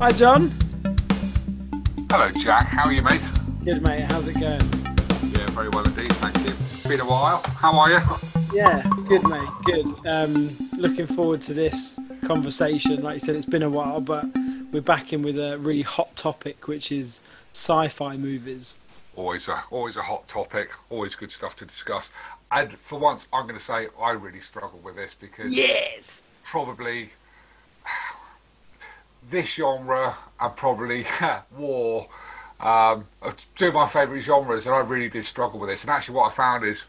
Hi, John. Hello, Jack. How are you, mate? Good, mate. How's it going? Yeah, very well indeed. Thank you. Been a while. How are you? Yeah, good, mate. Good. Um, looking forward to this conversation. Like you said, it's been a while, but we're back in with a really hot topic, which is sci-fi movies. Always a always a hot topic. Always good stuff to discuss. And for once, I'm going to say I really struggle with this because Yes. probably this genre and probably war um, are two of my favourite genres, and I really did struggle with this. And actually, what I found is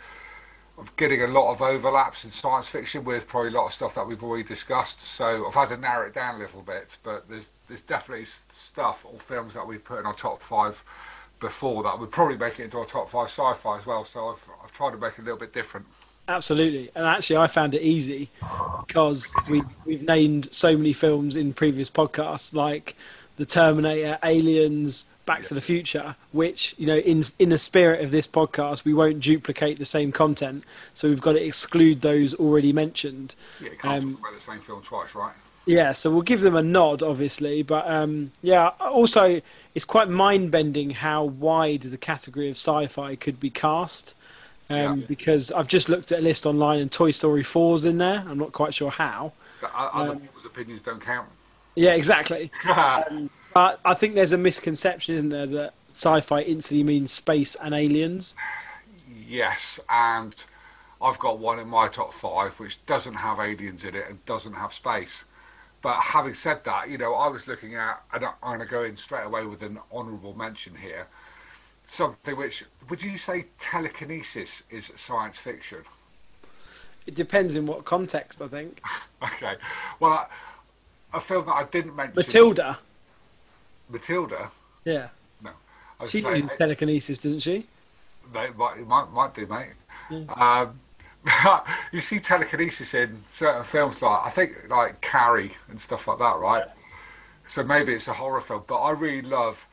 I'm getting a lot of overlaps in science fiction with probably a lot of stuff that we've already discussed. So I've had to narrow it down a little bit, but there's there's definitely stuff or films that we've put in our top five before that would probably make it into our top five sci-fi as well. So I've I've tried to make it a little bit different. Absolutely. And actually, I found it easy because we we've named so many films in previous podcasts, like The Terminator, Aliens, Back to the Future, which you know, in in the spirit of this podcast, we won't duplicate the same content, so we've got to exclude those already mentioned. Yeah, you can't Um, talk about the same film twice, right? Yeah, so we'll give them a nod, obviously, but um, yeah. Also, it's quite mind-bending how wide the category of sci-fi could be cast. Um, Yeah. Because I've just looked at a list online, and Toy Story 4's in there. I'm not quite sure how. Other Um, people's opinions don't count. Yeah, exactly. But I think there's a misconception, isn't there, that sci-fi instantly means space and aliens. Yes, and I've got one in my top five which doesn't have aliens in it and doesn't have space. But having said that, you know, I was looking at, and I'm going to go in straight away with an honourable mention here. Something which, would you say telekinesis is science fiction? It depends in what context, I think. Okay. Well, I, a film that I didn't mention. Matilda, Matilda. yeah, I was she saying, used telekinesis, didn't she? They might, might, might do, mate. Yeah. Um, you see telekinesis in certain films, like I think like Carrie and stuff like that, right? So maybe it's a horror film, but I really love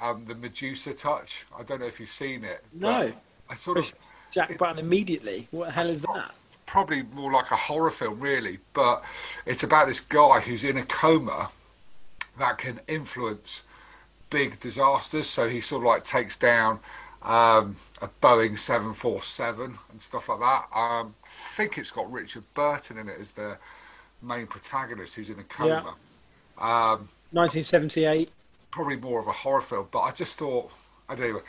um, the Medusa touch. I don't know if you've seen it. No. I sort of Jack Button immediately. What the hell is that? probably more like a horror film, really. But it's about this guy who's in a coma that can influence big disasters. So he sort of like takes down um, a Boeing 747 and stuff like that. Um, I think it's got Richard Burton in it as the main protagonist who's in a coma. Um, 1978. Probably more of a horror film, but I just thought, I don't know,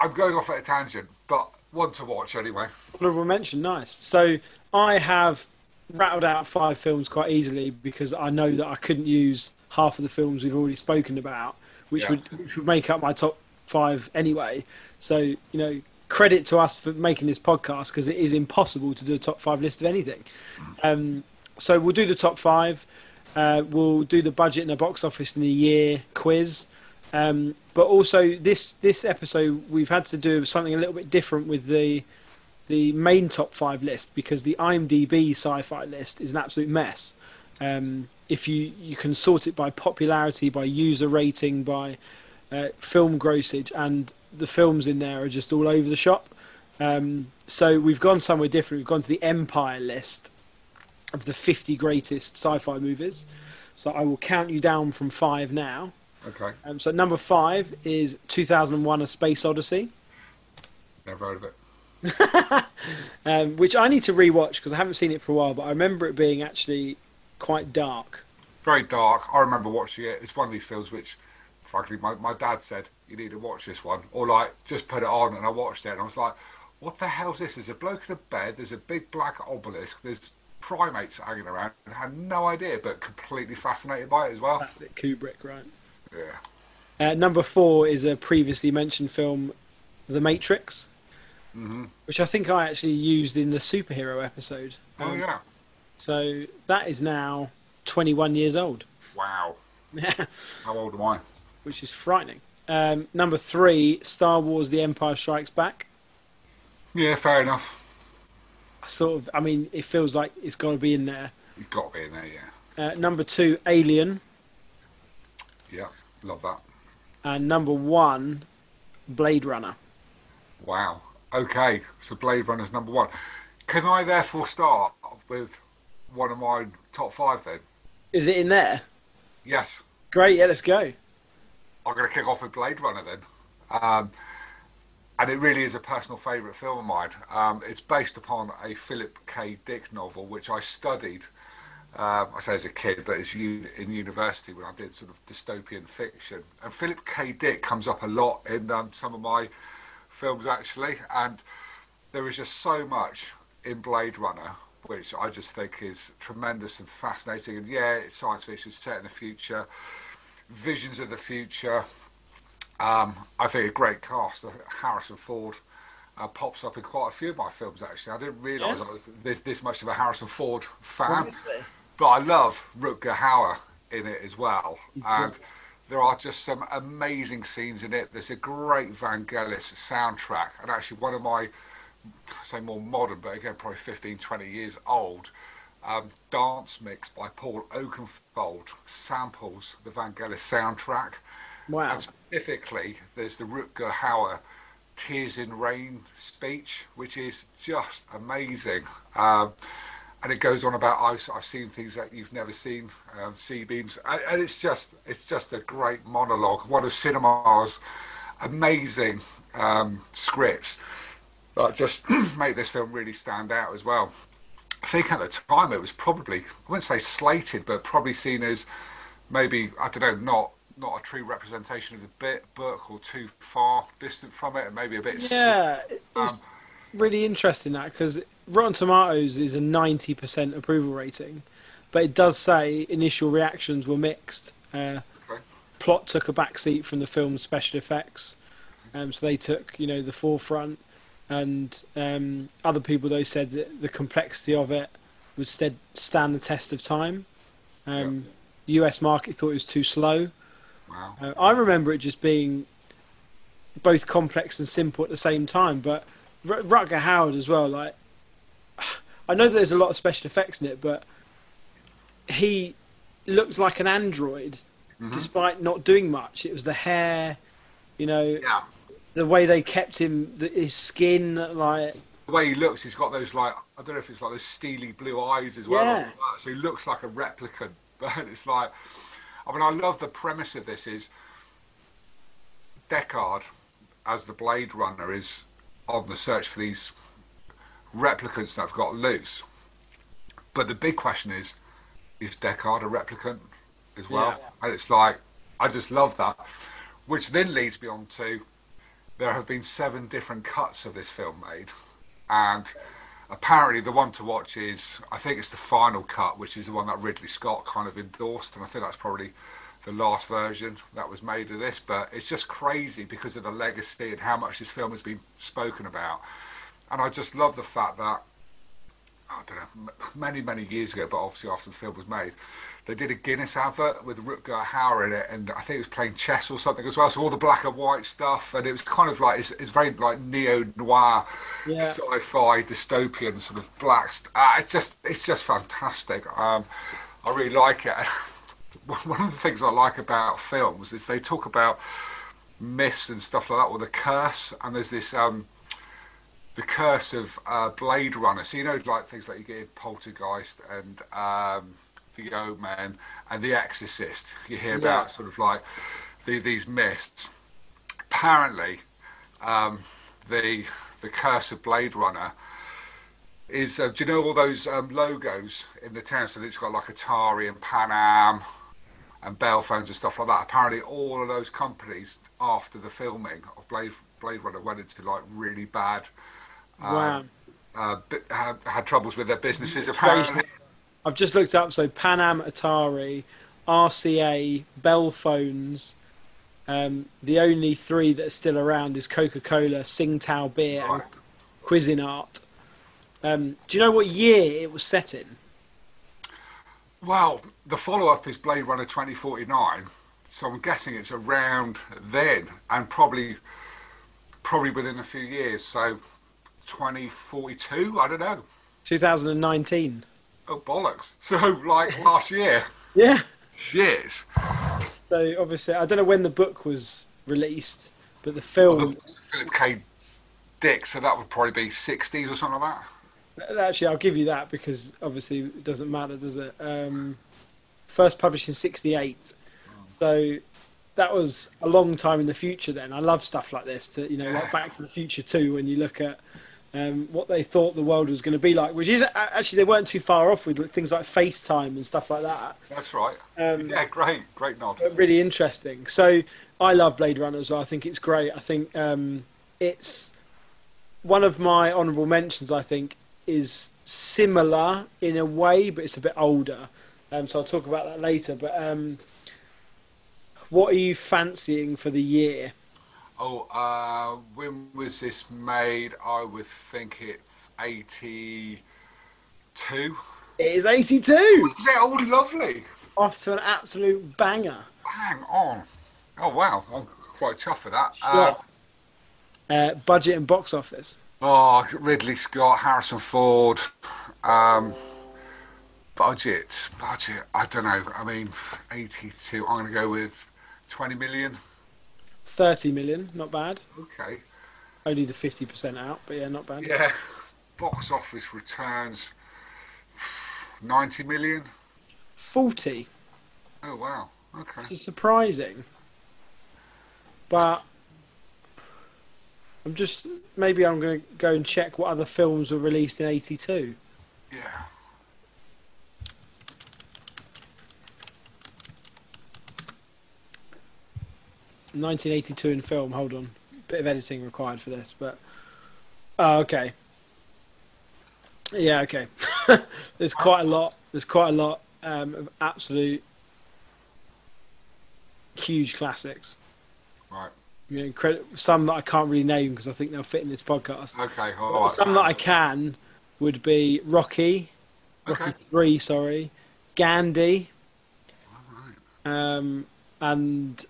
I'm going off at a tangent, but one to watch anyway. Honorable mention, nice. So I have rattled out five films quite easily because I know that I couldn't use half of the films we've already spoken about, which Yeah. would which would make up my top five anyway. So you know, credit to us for making this podcast because it is impossible to do a top five list of anything. Um, so we'll do the top five. Uh, we'll do the budget and the box office in the year quiz. Um, but also this this episode we've had to do something a little bit different with the the main top five list because the IMDb sci-fi list is an absolute mess. Um, if you you can sort it by popularity, by user rating, by uh, film grossage, and the films in there are just all over the shop. Um, so we've gone somewhere different. We've gone to the Empire list of the 50 greatest sci-fi movies. So I will count you down from five now. Okay, Um, so number five is 2001: A Space Odyssey. never heard of it. um, which I need to rewatch because I haven't seen it for a while, but I remember it being actually quite dark. Very dark. I remember watching it. It's one of these films which, frankly, my, my dad said, you need to watch this one. Or, like, just put it on, and I watched it, and I was like, what the hell's this? There's a bloke in a bed, there's a big black obelisk, there's primates hanging around. I had no idea, but completely fascinated by it as well. Classic Kubrick, right? Yeah. Uh, number four is a previously mentioned film, The Matrix, hmm which I think I actually used in the superhero episode. Oh, Um, yeah. So that is now 21 years old, Wow. Yeah. How old am I? which is frightening. Um, number three, Star Wars: The Empire Strikes Back. Yeah, fair enough. Sort of, I mean, it feels like it's got to be in there. You've got to be in there, yeah. Uh, number two, Alien, Yeah, love that. and number one, Blade Runner. Wow. Okay, so Blade Runner's number one. Can I therefore start with one of my top five then? Is it in there? Yes. Great, yeah, let's go. I'm going to kick off with Blade Runner then. Um, and it really is a personal favourite film of mine. Um, it's based upon a Philip K. Dick novel, which I studied. Um, I say as a kid, but it's in university when I did sort of dystopian fiction. And Philip K. Dick comes up a lot in um, some of my films actually, and there is just so much in Blade Runner which I just think is tremendous and fascinating. And yeah, science fiction set in the future, visions of the future. Um, I think a great cast. Harrison Ford uh, pops up in quite a few of my films. Actually, I didn't realise yeah. I was this, this, much of a Harrison Ford fan. Honestly. But I love Rutger Hauer in it as well, and there are just some amazing scenes in it. There's a great Vangelis soundtrack, and actually one of my say more modern, but again probably 15, 20 years old. Um, dance mix by Paul Oakenfold samples the Vangelis soundtrack. Wow. And specifically, there's the Rutger Hauer Tears in Rain speech, which is just amazing. Um, and it goes on about I've, I've seen things that you've never seen, um, C-beams, and, and, it's just it's just a great monologue. One of cinema's amazing um, scripts that just make this film really stand out as well. I think at the time it was probably I wouldn't say slated, but probably seen as maybe I don't know not not a true representation of the bit book or too far distant from it, and maybe a bit. Yeah, it's um, really interesting that because Rotten Tomatoes is a ninety percent approval rating, but it does say initial reactions were mixed. Uh, okay. Plot took a backseat from the film's special effects, um, so they took you know the forefront, and um, other people though said that the complexity of it would stand the test of time. Um, yeah. U.S. market thought it was too slow. Wow. Uh, I remember it just being both complex and simple at the same time. But R- Rutger Hauer as well. Like, I know that there's a lot of special effects in it, but he looked like an android, mm-hmm. despite not doing much. It was the hair, you know. Yeah. The way they kept him, the, his skin, like the way he looks, he's got those like I don't know if it's like those steely blue eyes as well. Yeah. So he looks like a replicant, but it's like I mean, I love the premise of this is Deckard, as the Blade Runner, is on the search for these replicants that have got loose. But the big question is, is Deckard a replicant as well? Yeah. And it's like, I just love that. Which then leads me on to, there have been seven different cuts of this film made. And apparently the one to watch is I think it's the final cut, which is the one that Ridley Scott kind of endorsed, and I think that's probably the last version that was made of this. But it's just crazy because of the legacy and how much this film has been spoken about, and I just love the fact that I don't know many many years ago, but obviously after the film was made, they did a Guinness advert with Rutger Hauer in it, and I think it was playing chess or something as well. So all the black and white stuff, and it was kind of like it's, it's very like neo noir, yeah. sci-fi, dystopian sort of black. Uh, it's just it's just fantastic. Um, I really like it. One of the things I like about films is they talk about myths and stuff like that, or the curse, and there's this. Um, the curse of uh, Blade Runner. So you know, like things like you get in Poltergeist and um, the Omen, and The Exorcist. You hear yeah. about sort of like the, these myths. Apparently, um, the the curse of Blade Runner is. Uh, do you know all those um, logos in the town? So it's got like Atari and Pan Am and Bell phones and stuff like that. Apparently, all of those companies after the filming of Blade Blade Runner went into like really bad. Um, wow. Uh, had, had troubles with their businesses. Apparently, I've just looked up. So Pan Am, Atari, RCA, Bell phones. Um, the only three that are still around is Coca Cola, Tsingtao beer, and Cuisinart. Um, do you know what year it was set in? Well, the follow up is Blade Runner 2049, so I'm guessing it's around then, and probably probably within a few years. So 2042, I don't know. 2019. Oh bollocks! So like last year. Yeah. Shit. So obviously, I don't know when the book was released, but the film. Well, the Philip K. Dick, so that would probably be 60s or something like that. Actually, I'll give you that because obviously it doesn't matter, does it? Um, first published in '68. So that was a long time in the future. Then I love stuff like this. To you know, like Back to the Future too. When you look at um, what they thought the world was going to be like, which is actually they weren't too far off with things like FaceTime and stuff like that. That's right. Um, yeah, great, great nod. Really interesting. So I love Blade Runner as well. I think it's great. I think um, it's one of my honourable mentions. I think is similar in a way, but it's a bit older. Um, so I'll talk about that later. But um, what are you fancying for the year? Oh, uh, when was this made? I would think it's 82. It is 82! Is that all lovely? Off to an absolute banger. Hang on. Oh, wow. I'm quite chuffed for that. Uh, uh, budget and box office. Oh, Ridley Scott, Harrison Ford. Um, budget, budget. I don't know. I mean, 82. I'm going to go with 20 million. 30 million, not bad. Okay. Only the 50% out, but yeah, not bad. Yeah. Box office returns 90 million. 40. Oh, wow. Okay. Which is surprising. But I'm just maybe I'm going to go and check what other films were released in 82. Yeah. 1982 in film. Hold on, bit of editing required for this, but oh, okay. Yeah, okay. There's quite a lot. There's quite a lot um, of absolute huge classics. Right. You know, some that I can't really name because I think they'll fit in this podcast. Okay. All some that I can would be Rocky, Rocky okay. Three, sorry, Gandhi, um, and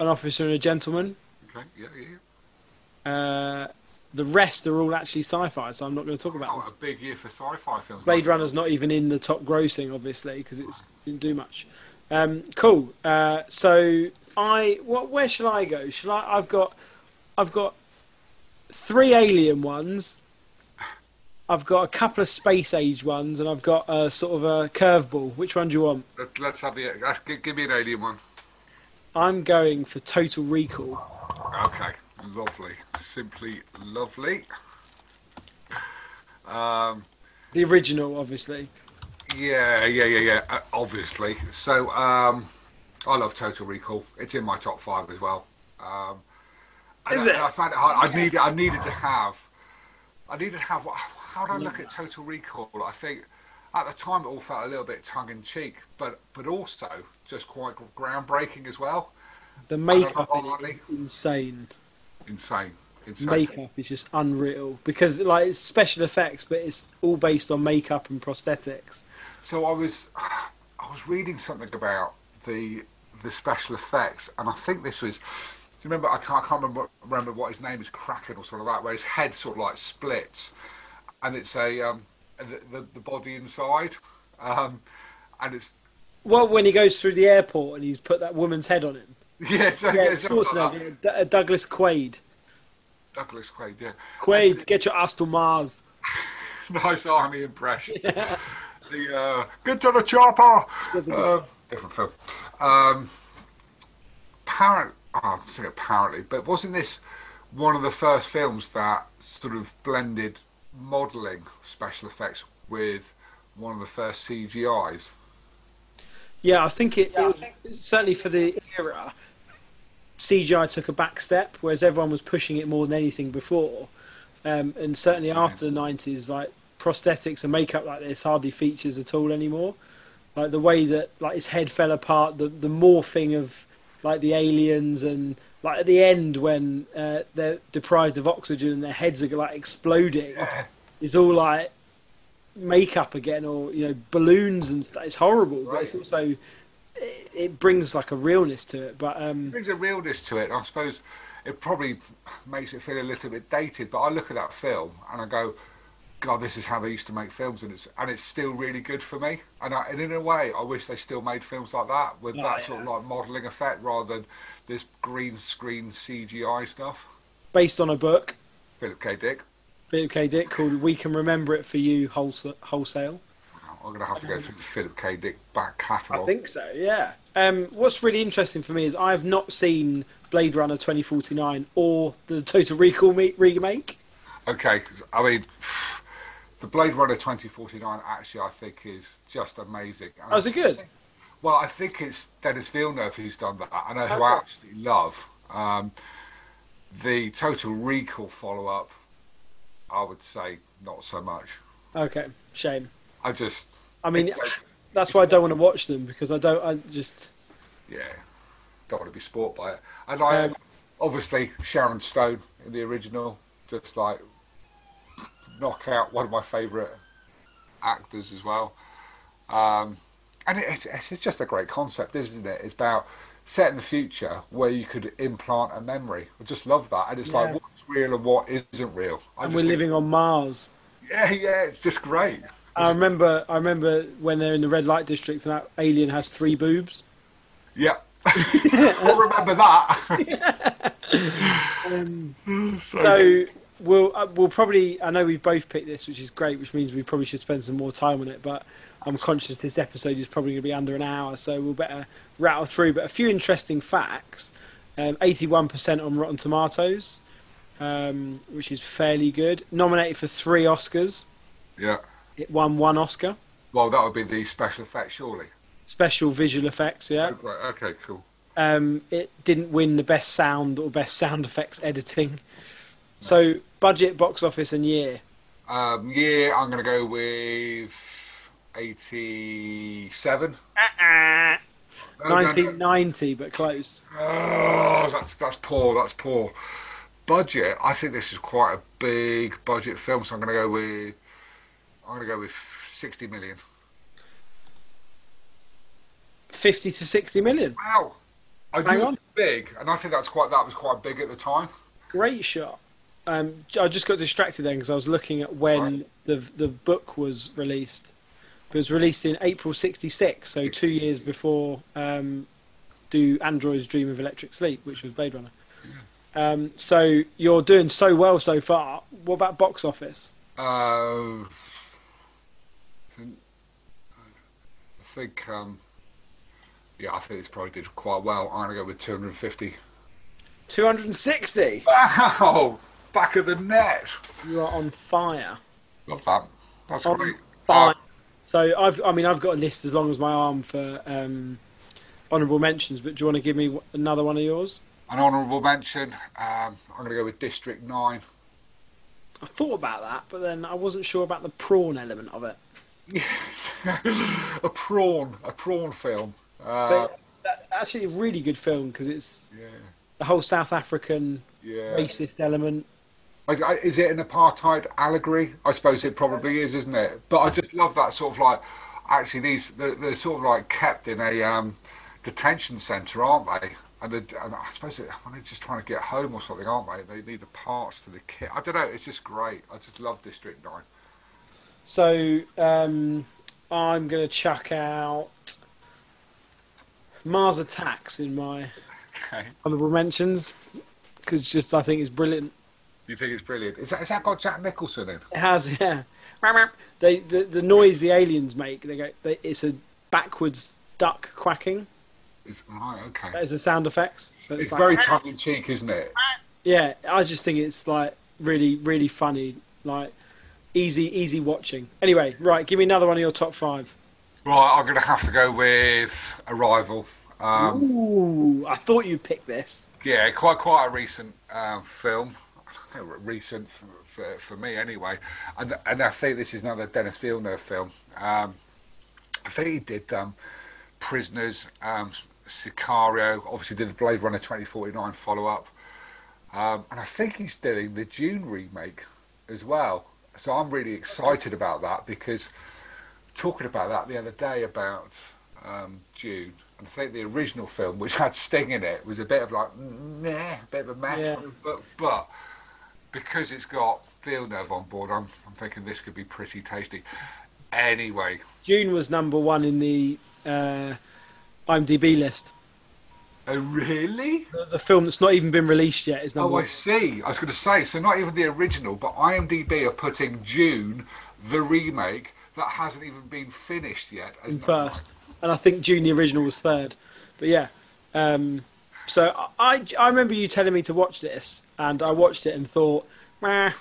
an officer and a gentleman. Okay, yeah, yeah. Uh, the rest are all actually sci-fi, so I'm not going to talk about oh, them. a big year for sci-fi films. Blade Runner's not even in the top grossing, obviously, because it didn't do much. Um, cool. Uh, so I, what? Where shall I go? Shall I? I've got, I've got three alien ones. I've got a couple of space age ones, and I've got a sort of a curveball. Which one do you want? Let's have the. Give me an alien one. I'm going for Total Recall. Okay, lovely, simply lovely. Um, the original, obviously. Yeah, yeah, yeah, yeah. Uh, obviously. So, um, I love Total Recall. It's in my top five as well. Um, Is I, it? I found it hard. I needed. I needed to have. I needed to have. How do I look at Total Recall? I think at the time it all felt a little bit tongue in cheek, but but also just quite groundbreaking as well. The makeup is insane. Insane. Insane. Makeup is just unreal because like it's special effects, but it's all based on makeup and prosthetics. So I was I was reading something about the the special effects, and I think this was. Do you remember? I can't, I can't remember, remember what his name is, Kraken or something like that, where his head sort of like splits, and it's a um, the, the, the body inside, um, and it's. Well, when he goes through the airport and he's put that woman's head on him. Yes, yeah, yeah Schwarzenegger, like uh, Douglas Quaid. Douglas Quaid, yeah. Quaid, get your ass to Mars. nice Arnie impression. Yeah. The uh, get to the chopper. Uh, different film. Um, apparently, oh, I think apparently, but wasn't this one of the first films that sort of blended modelling special effects with one of the first CGIs? Yeah, I think it, yeah, it certainly for the era. CGI took a back step, whereas everyone was pushing it more than anything before. Um, and certainly after the nineties, like prosthetics and makeup like this hardly features at all anymore. Like the way that like his head fell apart, the the morphing of like the aliens and like at the end when uh, they're deprived of oxygen and their heads are like exploding, it's all like makeup again or you know balloons and stuff. It's horrible, right. but it's also it, it, brings like a realness to it. But um, it brings a realness to it. I suppose it probably makes it feel a little bit dated. But I look at that film and I go, God, this is how they used to make films, and it's and it's still really good for me. And, I, and in a way, I wish they still made films like that with oh, that yeah. sort of like modelling effect rather than this green screen CGI stuff. Based on a book. Philip K. Dick. Philip K. Dick called "We Can Remember It for You" wholesale. I'm going to have to go through the Philip K. Dick back catalogue. I think so. Yeah. Um, what's really interesting for me is I have not seen Blade Runner 2049 or the Total Recall remake. Okay, I mean, the Blade Runner 2049 actually I think is just amazing. And Oh, is it good? Well, I think it's Denis Villeneuve who's done that. I know who Okay. I absolutely love. Um, the Total Recall follow-up, I would say not so much. Okay, shame. I just, I mean, that's why I don't want to watch them because I don't. I just yeah, don't want to be sport by it. And I Um, obviously Sharon Stone in the original, just like knock out one of my favourite actors as well. Um, and it, it's, it's just a great concept, isn't it? It's about set in the future where you could implant a memory. I just love that, and it's Yeah. like what's real and what isn't real. I and just we're think- living on Mars. Yeah, yeah, it's just great. I remember. I remember when they're in the red light district and that alien has three boobs. Yeah. I'll remember that. Um, so, So we'll uh, we'll probably. I know we both picked this, which is great, which means we probably should spend some more time on it. But I'm conscious this episode is probably going to be under an hour, so we'll better rattle through. But a few interesting facts: um, 81% on Rotten Tomatoes, um, which is fairly good. Nominated for three Oscars, yeah. it won one Oscar. Well, that would be the special effect, surely. Special visual effects, yeah. Oh, great. Okay, cool. Um, it didn't win the best sound or best sound effects editing. So budget, box office, and year. Um, yeah, I'm going to go with 87. Uh-uh. No, no, no. 1990, but close. Oh, that's that's poor. That's poor. Budget. I think this is quite a big budget film, so I'm going to go with. I'm going to go with 60 million. 50 to 60 million. Wow. I Hang on. big, and I think that's quite that was quite big at the time. Great shot. Um, I just got distracted then because I was looking at when Right. the the book was released. It was released in April '66, so two years before um, "Do Androids Dream of Electric Sheep," which was Blade Runner. Um, so you're doing so well so far. What about box office? Uh, I think, um, yeah, I think it's probably did quite well. I'm going to go with 250. 260. Wow! Back of the net. You are on fire. Love that. That's On great. fire. Uh, So I've, I mean, I've got a list as long as my arm for um, honourable mentions. But do you want to give me another one of yours? an honourable mention. Um, I'm going to go with District 9. I thought about that, but then I wasn't sure about the prawn element of it. a prawn. A prawn film. Uh, that, actually, a really good film because it's yeah. the whole South African Yeah. racist element. I, I, is it an apartheid allegory? I suppose it probably is, isn't it? But I just love that sort of like. Actually, these they're, they're sort of like kept in a um, detention centre, aren't they? And, and I suppose it, they're just trying to get home or something, aren't they? They need the parts to the kit. I don't know. It's just great. I just love District Nine. So um, I'm going to chuck out Mars Attacks in my Okay. honourable mentions because just I think it's brilliant. You think it's brilliant? Is that, is that got Jack Nicholson in? It has, yeah. They the, the noise the aliens make. They go. They, it's a backwards duck quacking. It's, right. Okay. That is the sound effects. So it's, It's like, very tongue in cheek, isn't it? yeah. I just think it's like really really funny. Like easy easy watching. Anyway, right. Give me another one of your top five. Right. I'm going to have to go with Arrival. Um, Ooh, I thought you'd pick this. Yeah, quite quite a recent um, film. Recent for, for, for me anyway, and and I think this is another Denis Villeneuve film. Um, I think he did um, Prisoners, um, Sicario. Obviously, did the Blade Runner 2049 follow up, um, and I think he's doing the Dune remake as well. So I'm really excited about that because talking about that the other day about um, Dune. And I think the original film, which had Sting in it, was a bit of like, nah, a bit of a mess. Yeah. But but because it's got Villeneuve on board, I'm I'm thinking this could be pretty tasty. Anyway, Dune was number one in the uh, IMDb list. oh really? The, the film that's not even been released yet is number one. Oh, I see. I was going to say, so not even the original, but IMDb are putting Dune, the remake, that hasn't even been finished yet. as in number one. first, and I think Dune the original was third. but yeah. Um, so I, I remember you telling me to watch this, and I watched it and thought, Meh.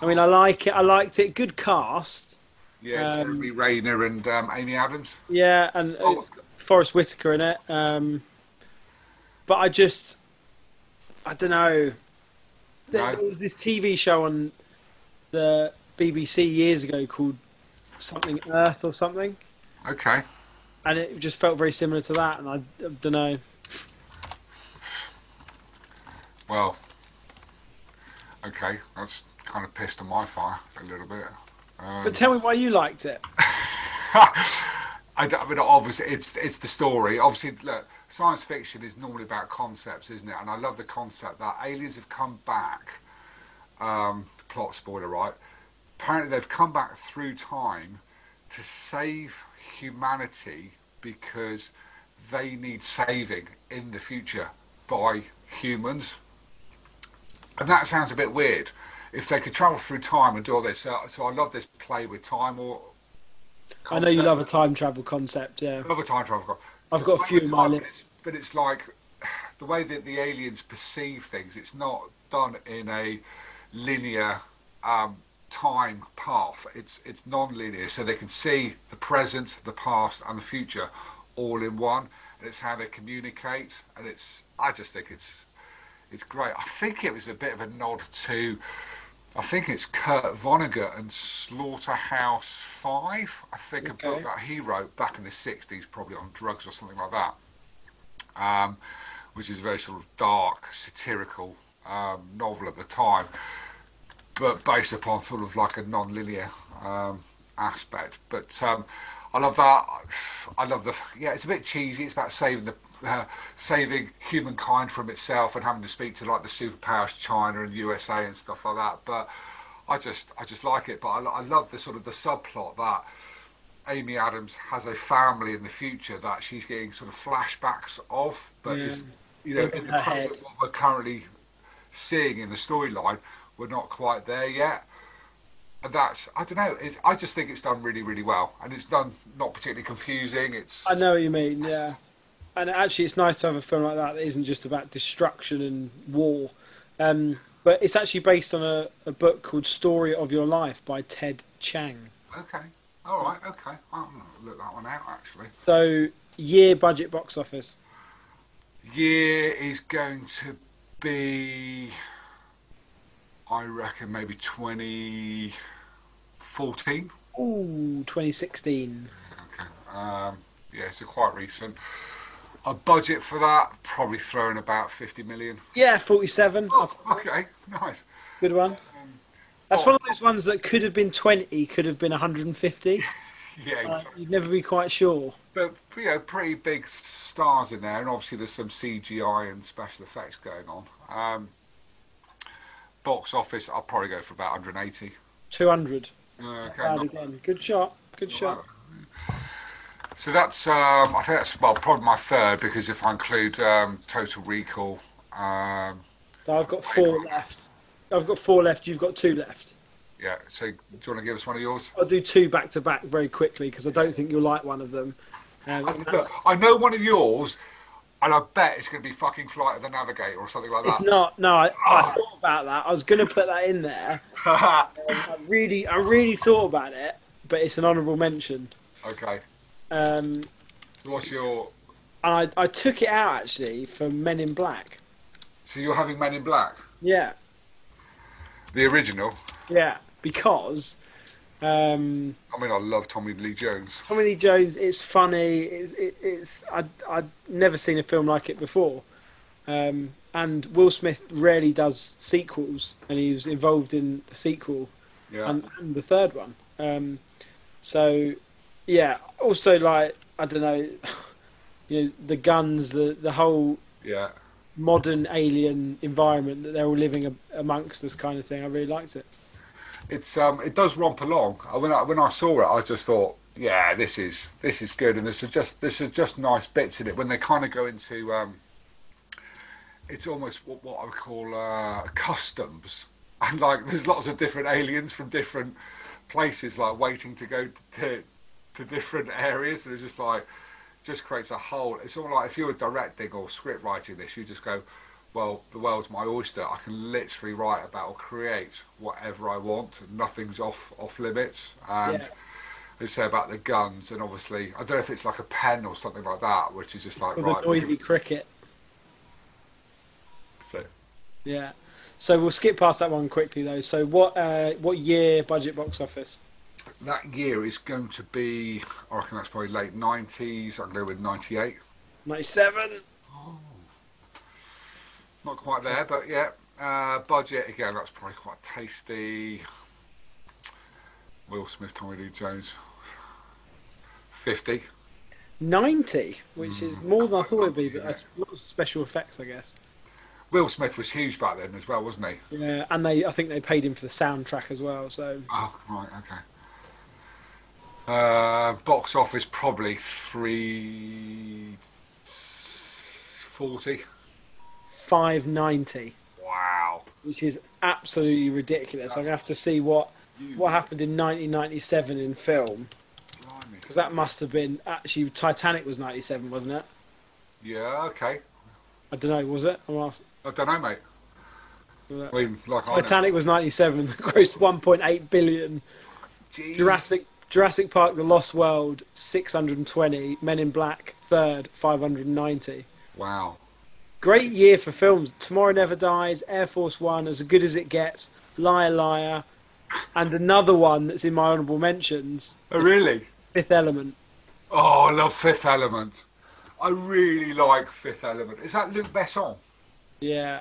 I mean, I like it. I liked it. Good cast. Yeah, Um, Jeremy Renner and um, Amy Adams. Yeah, and uh, Oh. it's Forest Whitaker in it. Um, but I just, I don't know. There, No. there was this TV show on the BBC years ago called something Earth or something, Okay. and it just felt very similar to that. And I, I don't know. Well, okay, that's kind of pissed on my fire a little bit. Um, But tell me why you liked it. I, don't- I mean, obviously, it's it's the story. Obviously, look, science fiction is normally about concepts, isn't it? And I love the concept that aliens have come back. Um, plot spoiler, right? Apparently, they've come back through time to save humanity because they need saving in the future by humans. And that sounds a bit weird. If they could travel through time and do all this, so, so I love this play with time or. I know you love a time travel concept. Yeah, Love a time travel. co- I've So got a few in my list. But it's like the way that the aliens perceive things. It's not done in a linear um, time path. It's it's non-linear, so they can see the present, the past, and the future all in one. And it's how they communicate. And it's I just think it's it's great. I think it was a bit of a nod to. I think it's Kurt Vonnegut and Slaughterhouse Five. I think a book that he wrote back in the '60s, probably on drugs or something like that, um, which is a very sort of dark, satirical um, novel at the time, but based upon sort of like a non-linear um, aspect. But um, I love that. I love the yeah. It's a bit cheesy. It's about saving the uh, saving humankind from itself and having to speak to like the superpowers, China and USA and stuff like that. But I just I just like it. But I, I love the sort of the subplot that Amy Adams has a family in the future that she's getting sort of flashbacks of, but Yeah. is, you know In in the present what we're currently seeing in the storyline, we're not quite there yet. And that's I don't know. It, I just think it's done really really well, and it's done not particularly confusing. It's I know what you mean. Yeah, and actually, it's nice to have a film like that that isn't just about destruction and war. Um, but it's actually based on a, a book called Story of Your Life by Ted Chiang. okay. All right. Okay. I'll look that one out actually. So, year budget box office. Year is going to be, I reckon, maybe 2014. Ooh, 2016. Okay. Um, yeah, so quite recent. A budget for that, probably throwing about 50 million. Yeah, 47. Oh, okay, nice. Good one. That's one of those ones that could have been 20, could have been 150. Yeah, Uh, you'd never be quite sure. but you know, pretty big stars in there, and obviously there's some CGI and special effects going on. Um, box office, I'll probably go for about 180. 200. Uh, okay, not- again. Good shot. Good shot. So that's, um, I think that's well probably my third because if I include um, Total Recall, um, So I've got four left. I've got four left. You've got two left. yeah. So do you want to give us one of yours? I'll do two back to back very quickly because I don't think you'll like one of them. Um, I, look, I know one of yours, and I bet it's going to be fucking Flight of the Navigator or something like that. it's not. No, I, I thought about that. I was going to put that in there. Um, I really, I really thought about it, but it's an honourable mention. okay. Um, So what's your? and I, I took it out actually for Men in Black. So you're having Men in Black, Yeah, the original. yeah, because um, I mean, I love Tommy Lee Jones. Tommy Lee Jones. It's funny. It's, it, it's I I'd never seen a film like it before. Um, and Will Smith rarely does sequels, and he was involved in the sequel Yeah. and, and the third one. Um, so, yeah. Also, like I don't know, you know, the guns, the the whole yeah. modern alien environment that they're all living amongst, this kind of thing. I really liked it. It's um, it does romp along. When I when I saw it, I just thought, yeah, this is this is good, and there's just there's just nice bits in it when they kind of go into um, it's almost what, what I would call uh, customs, and like there's lots of different aliens from different places, like waiting to go to to different areas. And it's just like just creates a whole. It's all like if you were directing or script writing this, you just go, well, the world's my oyster. I can literally write about or create whatever I want. Nothing's off off limits. And Yeah. they say about the guns, and obviously, I don't know if it's like a pen or something like that, which is just like right. the noisy cricket. So, Yeah. So we'll skip past that one quickly though. So what uh, what year budget box office? That year is going to be, I reckon that's probably late 90s. I'm going go with 98. 97. Not quite there, but yeah. Uh, budget again, that's probably quite tasty. Will Smith, Tommy Lee Jones, fifty. 90, which is Mm. more than I thought it'd be, but that's lots of special effects, I guess. Will Smith was huge back then as well, wasn't he? Yeah, and they I think they paid him for the soundtrack as well. So Oh, right, okay. Uh, box office probably three forty. 590, Wow. which is absolutely ridiculous. I'm gonna have to see what what happened in 1997 in film because that must have been actually Titanic was 97, wasn't it? Yeah, okay. I don't know, was it? I'm asking. I don't know, mate. I mean, like. Titanic was 97, grossed 1.8 billion. Jeez. Jurassic Jurassic Park: The Lost World 620, Men in Black third 590. Wow. Great year for films. Tomorrow Never Dies, Air Force One, As Good as It Gets, Liar Liar, and another one that's in my honourable mentions, Oh, really? Fifth Element. Oh, I love Fifth Element. I really like Fifth Element. Is that Luc Besson? Yeah,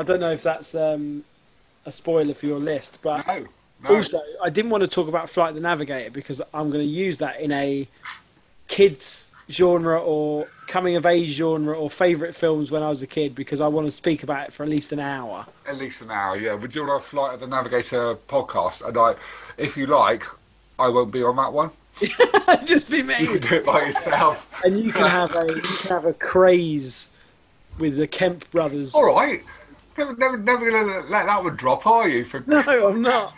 I don't know if that's um, a spoiler for your list, but No. No. also I didn't want to talk about Flight of the Navigator because I'm going to use that in a kids genre or coming of age genre or favourite films when I was a kid because I want to speak about it for at least an hour. At least an hour, yeah. We're doing a Flight of the Navigator podcast, and I, if you like, I won't be on that one. Just be me. You can do it by yourself. and you can have a you can have a craze with the Kemp brothers. All right. Never, never, never gonna let let that one drop, are you? For No, I'm not.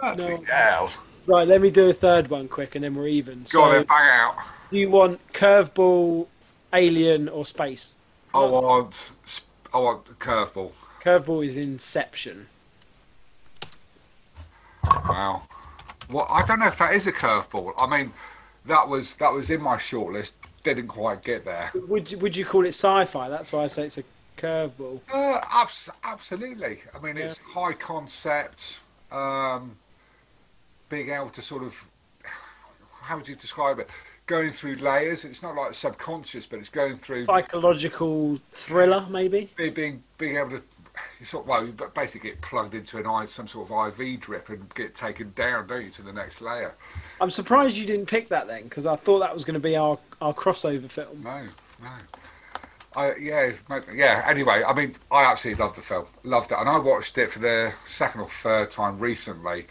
Bloody No. hell. Right, let me do a third one quick, and then we're even. Go so, on, then, bang out. do you want curveball, alien, or space? I want, I want the curveball. Curveball is Inception. Wow. Well, I don't know if that is a curveball. I mean, that was that was in my shortlist. Didn't quite get there. Would you, would you call it sci-fi? That's why I say it's a curveball. Uh, abs- absolutely. I mean, Yeah. it's high concept. Um, being able to sort of, how would you describe it? Going through layers. It's not like subconscious, but it's going through Psychological thriller, maybe. be- being being able to. You sort of, well, you basically get plugged into an eye, some sort of IV drip, and get taken down, don't you, to the next layer? I'm surprised you didn't pick that then, because I thought that was going to be our, our crossover film. No, no. I, yeah, it's yeah. Anyway, I mean, I absolutely loved the film, loved it, and I watched it for the second or third time recently,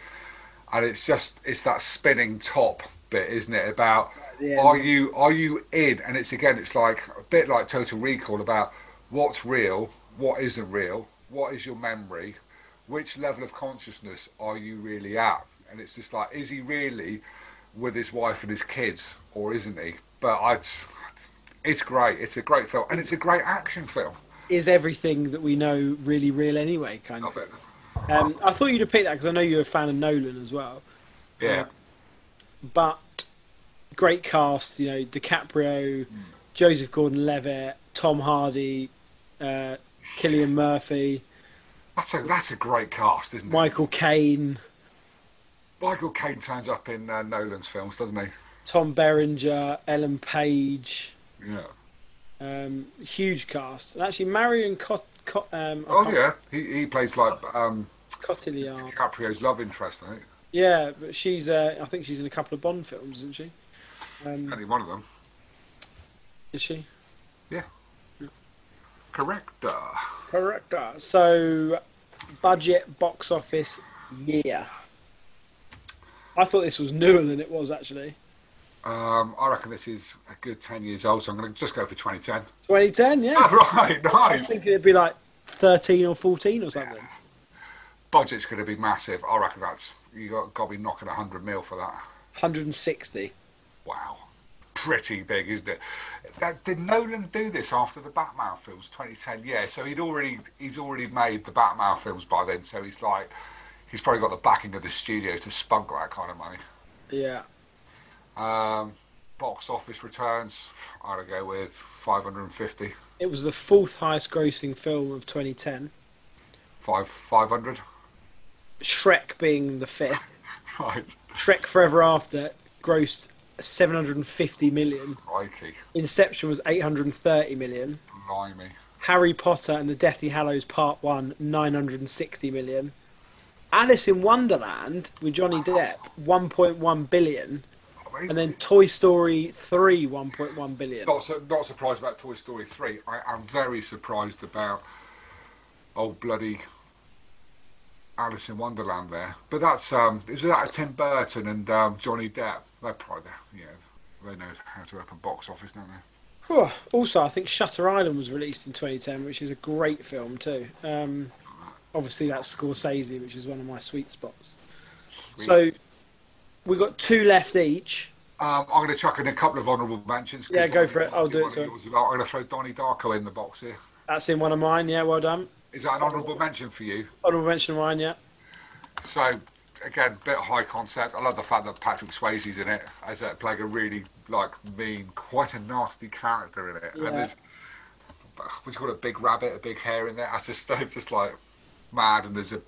and it's just it's that spinning top bit, isn't it? About are you are you in? And it's again, it's like a bit like Total Recall about what's real, what isn't real, what is your memory, which level of consciousness are you really at? And it's just like, is he really with his wife and his kids, or isn't he? But I, it's great. It's a great film, and it's a great action film. Is everything that we know really real anyway? Kind of. It. Um, I thought you'd have picked that because I know you're a fan of Nolan as well. Yeah. But great cast, you know, DiCaprio, Joseph Gordon-Levitt, Tom Hardy, uh, Cillian Murphy, That's a that's a great cast, isn't it? Michael Caine, Michael Caine turns up in uh, Nolan's films, doesn't he? Tom Berenger, Ellen Page. Yeah. Um, huge cast. And actually, Marion Cot- Cot- um, Oh yeah, he he plays like um, Cotillard. DiCaprio's love interest, I think. Yeah, but she's. Uh, I think she's in a couple of Bond films, isn't she? Um, Only one of them. is she? Yeah. Uh, Correct. So, budget box office year. I thought this was newer than it was actually. Um, I reckon this is a good ten years old, so I'm going to just go for 2010. 2010, yeah. right, nice. I was thinking it'd be like 13 or 14 or something. Budget's going to be massive. I reckon that's you got got to be knocking 100 mil for that. 160. Wow. pretty big, isn't it? That, did Nolan do this after the Batman films, 2010? Yeah, so he'd already he's already made the Batman films by then, so he's like he's probably got the backing of the studio to spunk that kind of money. Yeah. Um, box office returns, I'd go with 550. It was the fourth highest grossing film of 2010. Five, 500? Shrek being the fifth. right. Shrek Forever After grossed 750 million. Crikey. Inception was 830 million. Blimey. Harry Potter and the Deathly Hallows Part 1, 960 million. Alice in Wonderland with Johnny Depp, 1.1 billion. And then Toy Story 3, 1.1 billion. not, not surprised about Toy Story 3. I am very surprised about old bloody Alice in Wonderland there. But that's, um, is that Tim Burton and um, Johnny Depp? They're probably, yeah, they know how to open box office, don't they? Oh, also, I think Shutter Island was released in 2010, which is a great film too. Um, obviously, that's Scorsese, which is one of my sweet spots. So we've got two left each. Um, I'm going to chuck in a couple of honourable mentions. Yeah, go for it. I'll do it, one of sir. yours is about- I'm going to throw Donnie Darko in the box here. That's in one of mine. Yeah, well done. Is that an honourable mention for you? Honorable mention of mine. Yeah. So, again, bit high concept. I love the fact that Patrick Swayze's in it as a, playing a really like mean, quite a nasty character in it. Yeah. And there's what do you call it, a big rabbit, a big hare in there. I just it's just like mad, and there's a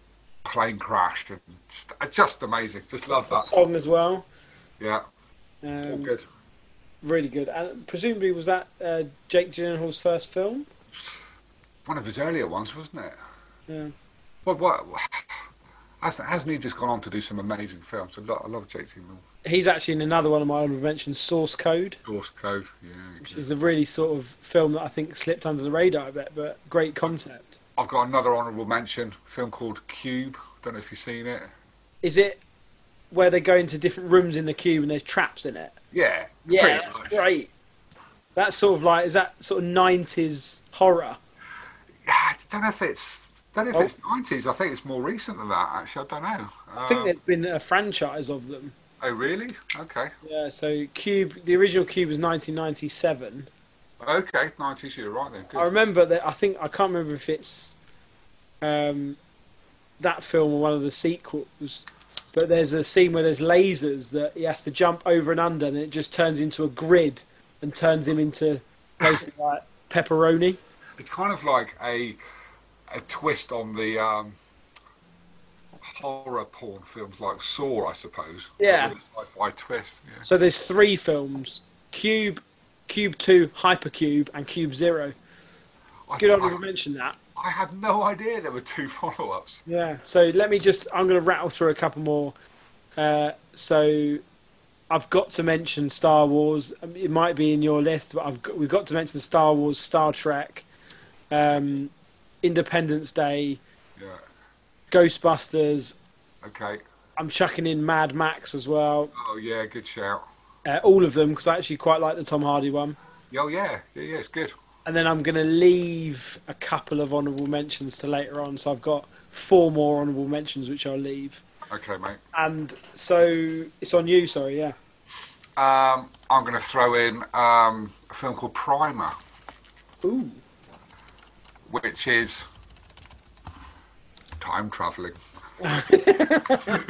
plane crashed, and just, just amazing. Just love that. song as well. Yeah, all Um, good. really good. And presumably, was that uh, Jake Gyllenhaal's first film? One of his earlier ones, wasn't it? Yeah. What what? Hasn't, hasn't he just gone on to do some amazing films? I love, I love Jake Gyllenhaal. He's actually in another one of my honorable mentions, Source Code, Source Code, yeah. which is a really sort of film that I think slipped under the radar a bit, but great concept. I've got another honourable mention, film called Cube. Don't know if you've seen it. Is it where they go into different rooms in the cube and there's traps in it? Yeah. Yeah, that's much. great. That's sort of like is that sort of nineties horror? Yeah, I don't know if it's. Don't know if Oh. it's nineties. I think it's more recent than that. Actually, I don't know. I think Um, there's been a franchise of them. Oh, really? Okay. Yeah, so Cube, the original Cube was 1997. Okay, nineties. You're right then. I remember that. I think I can't remember if it's um, that film or one of the sequels. But there's a scene where there's lasers that he has to jump over and under, and it just turns into a grid and turns him into basically like pepperoni. It's kind of like a a twist on the um, horror porn films like Saw, I suppose. Yeah. Sci-fi twist. Yeah. So there's three films: Cube, Cube Two, Hypercube, and Cube Zero. I, Good I, honourable mention that. I had no idea there were two follow-ups. Yeah. So let me just. I'm going to rattle through a couple more. Uh, so I've got to mention Star Wars. Um, It might be in your list, but I've got, we've got to mention Star Wars, Star Trek, um, Independence Day, Yeah. Ghostbusters. Okay. I'm chucking in Mad Max as well. Oh yeah, good shout. Uh, all of them because I actually quite like the Tom Hardy one. Oh yeah, yeah, yeah. It's good. And then I'm going to leave a couple of honourable mentions to later on. So I've got four more honourable mentions, which I'll leave. Okay, mate. And so it's on you, sorry, yeah. Um, I'm going to throw in um, a film called Primer, Ooh. which is time traveling. Another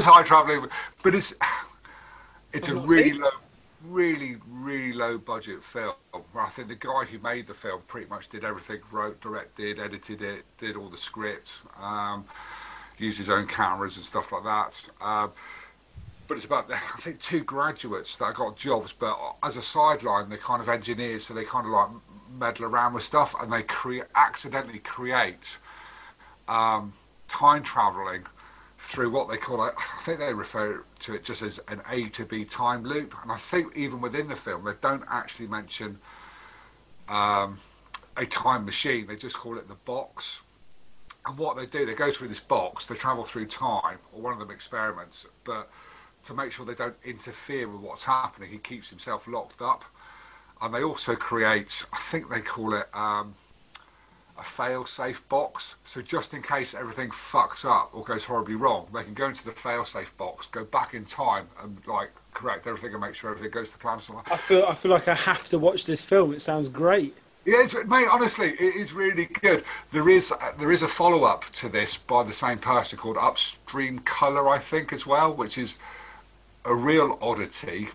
time traveling, but it's it's a really low, really really low budget film. I think the guy who made the film pretty much did everything, wrote, directed, edited it, did all the script, um, used his own cameras and stuff like that. Um, but it's about I think two graduates that got jobs, but as a sideline, they're kind of engineers, so they kind of like meddle around with stuff, and they create accidentally create um, time traveling through what they call, I think they refer to it just as an A to B time loop, and I think even within the film, they don't actually mention um, a time machine. They just call it the box. And what they do, they go through this box, they travel through time, or one of them experiments, but to make sure they don't interfere with what's happening, he keeps himself locked up. And they also create, I think they call it um, a fail-safe box. So just in case everything fucks up or goes horribly wrong, they can go into the fail-safe box, go back in time, and like correct everything and make sure everything goes to plan. I feel I feel like I have to watch this film. It sounds great. Yeah, it's, mate. Honestly, it is really good. There is there is a follow up to this by the same person called Upstream Color, I think, as well, which is a real oddity,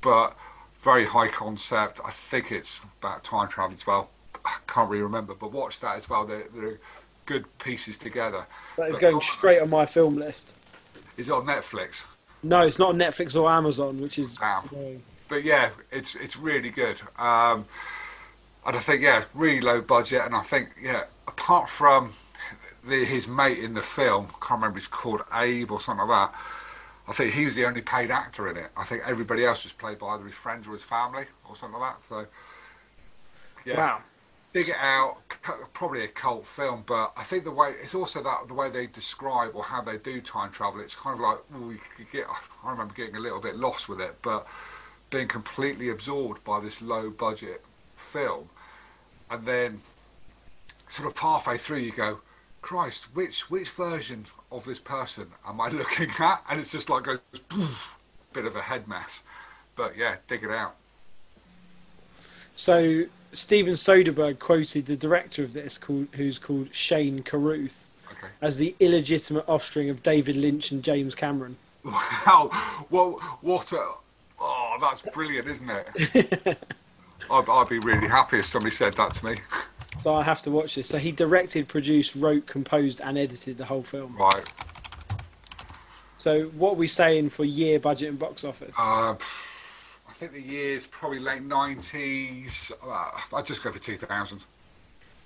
but very high concept. I think it's about time travel as well. I can't really remember, but watch that as well. They're, they're good pieces together. That is But going straight on my film list. Is it on Netflix? No, it's not on Netflix or Amazon, which is annoying. But yeah, it's it's really good. Um, and I think yeah, really low budget. And I think yeah, apart from the, his mate in the film, can't remember he's called Abe or something like that. I think he was the only paid actor in it. I think everybody else was played by either his friends or his family or something like that. So yeah, Wow. Dig it out. Probably a cult film, but I think the way it's also that the way they describe or how they do time travel. It's kind of like well, we could get. I remember getting a little bit lost with it, but being completely absorbed by this low budget film, and then sort of halfway through you go, Christ, which which version of this person am I looking at? And it's just like a bit of a head mess. But yeah, dig it out. So Steven Soderbergh quoted the director of this, called, who's called Shane Carruth, Okay. as the illegitimate offspring of David Lynch and James Cameron. Wow. Well, what a. Oh, that's brilliant, isn't it? I'd, I'd be really happy if somebody said that to me. So I have to watch this. So he directed, produced, wrote, composed, and edited the whole film. Right. So what are we saying for year budget and box office? Uh, think the year's probably late 90s. Uh, I'd just go for 2000.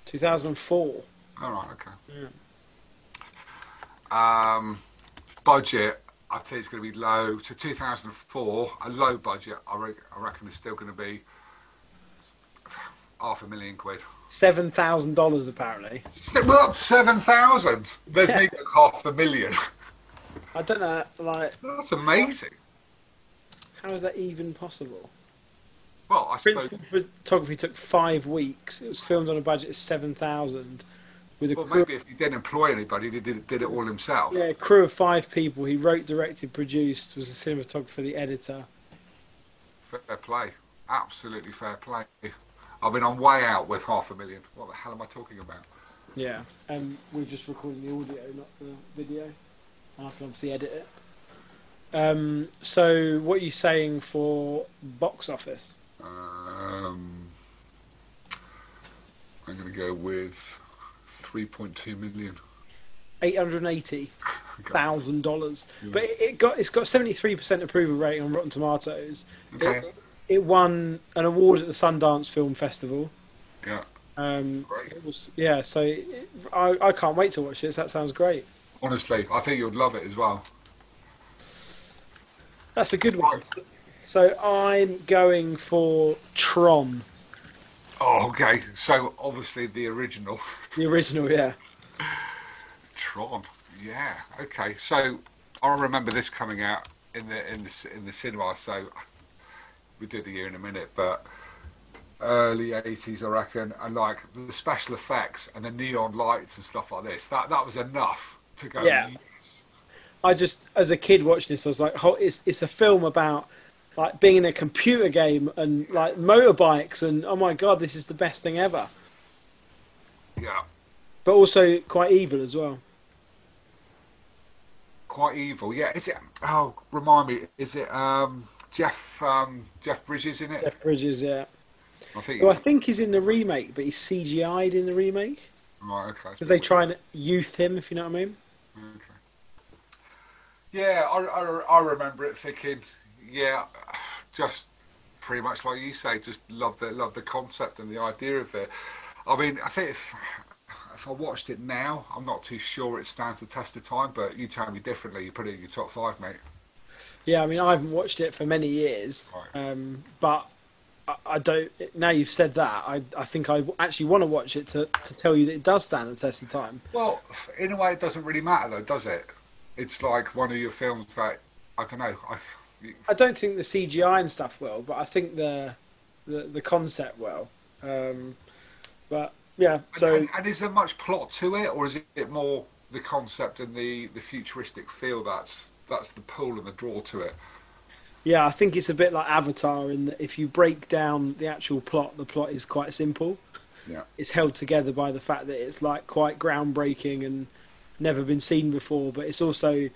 2004. All right, okay. Yeah. Um, budget, I think it's going to be low. To 2004, a low budget, I, re- I reckon it's still going to be half a million quid. Seven thousand dollars apparently. Se- Well, 7,000. There's Yeah. me half a million. I don't know, like, That's amazing. How is that even possible? Well, I suppose. Photography took five weeks. It was filmed on a budget of seven thousand, with a Well, crew, maybe if he didn't employ anybody, he did, did it all himself. yeah, crew of five people. He wrote, directed, produced, was the cinematographer, the editor. Fair play. Absolutely fair play. I mean, I'm way out with half a million. What the hell am I talking about? Yeah, and we're just recording the audio, not the video. And I can obviously edit it. Um, so, what are you saying for box office? Um, I'm going to go with 3.2 million. Eight hundred eighty okay. dollars, Yeah. But it got it's got seventy three percent approval rating on Rotten Tomatoes. Okay. It, it won an award at the Sundance Film Festival. Yeah. Um, Great. it was yeah, so it, I I can't wait to watch this. That sounds great. Honestly, I think you'd love it as well. That's a good one. So I'm going for Tron, Oh, okay. So obviously the original the original. Yeah, Tron. Yeah. Okay. So I remember this coming out in the in the in the cinema. So we do the year in a minute, but early 80s, I reckon, and like the special effects and the neon lights and stuff like this. That that was enough to go. Yeah. I just as a kid watching this, I was like, oh, it's it's a film about like being in a computer game and like motorbikes and oh my god, this is the best thing ever. Yeah. But also quite evil as well. Quite evil. Yeah. Is it? Oh, remind me. Is it um Jeff um Jeff Bridges in it? Jeff Bridges, yeah. I think. Who I think he's in the remake, but he's CGI'd in the remake right. Okay. because they try and youth him, if you know what I mean. Okay. Yeah, I, I, I remember it thinking, yeah, just pretty much like you say, just love the love the concept and the idea of it. I mean, I think if if I watched it now, I'm not too sure it stands the test of time. But you tell me differently. You put it in your top five, mate. Yeah, I mean, I haven't watched it for many years, Right. um, but I, I don't. Now you've said that, I, I think I actually want to watch it to, to tell you that it does stand the test of time. Well, in a way, it doesn't really matter though, does it? It's like one of your films that I don't know. I, I don't think the CGI and stuff will, but I think the the, the concept will. Um, but Yeah. So and, and is there much plot to it, or is it more the concept and the, the futuristic feel that's that's the pull and the draw to it? yeah, I think it's a bit like Avatar in that if you break down the actual plot, the plot is quite simple. Yeah. It's held together by the fact that it's like quite groundbreaking and never been seen before, but it's also, you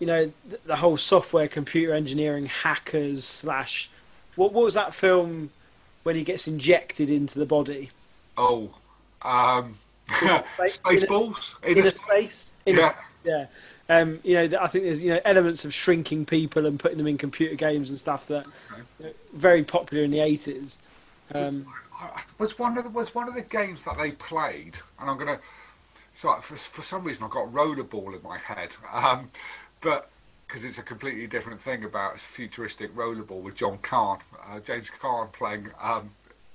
know, the, the whole software, computer engineering, hackers slash. What what was that film when he gets injected into the body? Oh, um, In space- in a- in a space. In Yeah. a yeah. Um, you know, I think there's you know elements of shrinking people and putting them in computer games and stuff that Okay. you know, very popular in the eighties. Um, was one of the, was one of the games that they played, and I'm gonna. So for for some reason I've got rollerball in my head, um, but because it's a completely different thing about futuristic rollerball with John Caan, uh, James Caan playing um,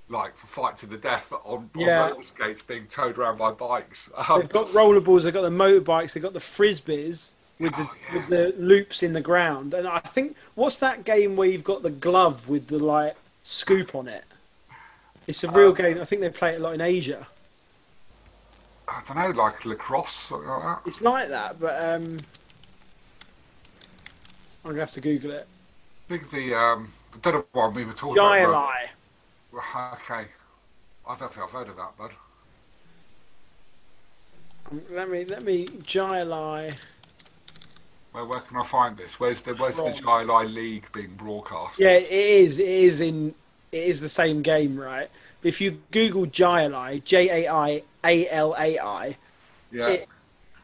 like fight to the death on, on roller skates being towed around by bikes. Um, they've got rollerballs, they've got the motorbikes, they've got the frisbees with the Oh, yeah. with the loops in the ground. And I think what's that game where you've got the glove with the like scoop on it? It's a real Uh, game. I think they play it a lot in Asia. I don't know, like lacrosse, something like that. It's like that, but um, I'm gonna have to Google it. I think the um, I don't know what we were talking about. Jai alai. Ro- Okay, I don't think I've heard of that, bud. Um, Let me let me Jai alai. Where, where can I find this? Where's the Where's the From- Jai League being broadcast? Yeah, it is. It is in. It is the same game, right? If you Google Jai alai, J A I A L A I, Yeah. it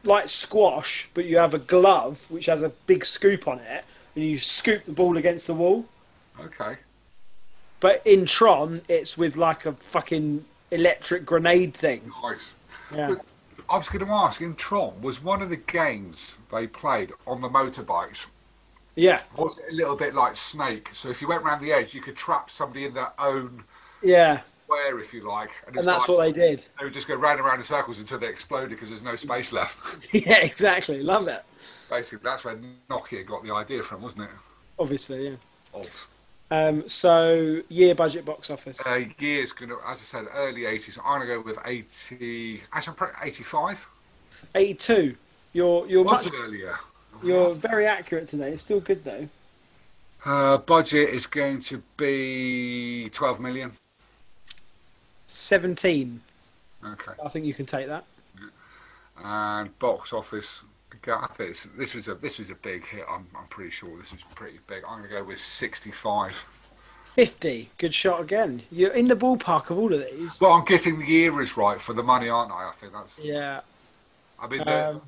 like squash, but you have a glove which has a big scoop on it, and you scoop the ball against the wall. Okay. But in Tron, it's with like a fucking electric grenade thing. Nice. Yeah, I was going to ask, in Tron, was one of the games they played on the motorbikes, yeah, was it a little bit like Snake? So if you went around the edge, you could trap somebody in their own yeah, square, if you like. and it's that's like, what they did. they would just go round and round in circles until they exploded because there's no space left. yeah, exactly. Love it. Basically, that's where Nokia got the idea from, wasn't it? Obviously, yeah. Of. Um, so year budget box office. Uh, years going to, as I said, early 80s. I'm going to go with 80, actually, I'm probably 85. Eighty-two. You're you're much, earlier? you're very accurate today. It's still good though. Uh, budget is going to be 12 million. Seventeen. Okay. I think you can take that. And box office. Think this was a this was a big hit. I'm I'm pretty sure this was pretty big. I'm going to go with 65. 50. Good shot again. You're in the ballpark of all of these. Well, I'm getting the eras right for the money, aren't I? I think that's. Yeah. I mean, the, Um,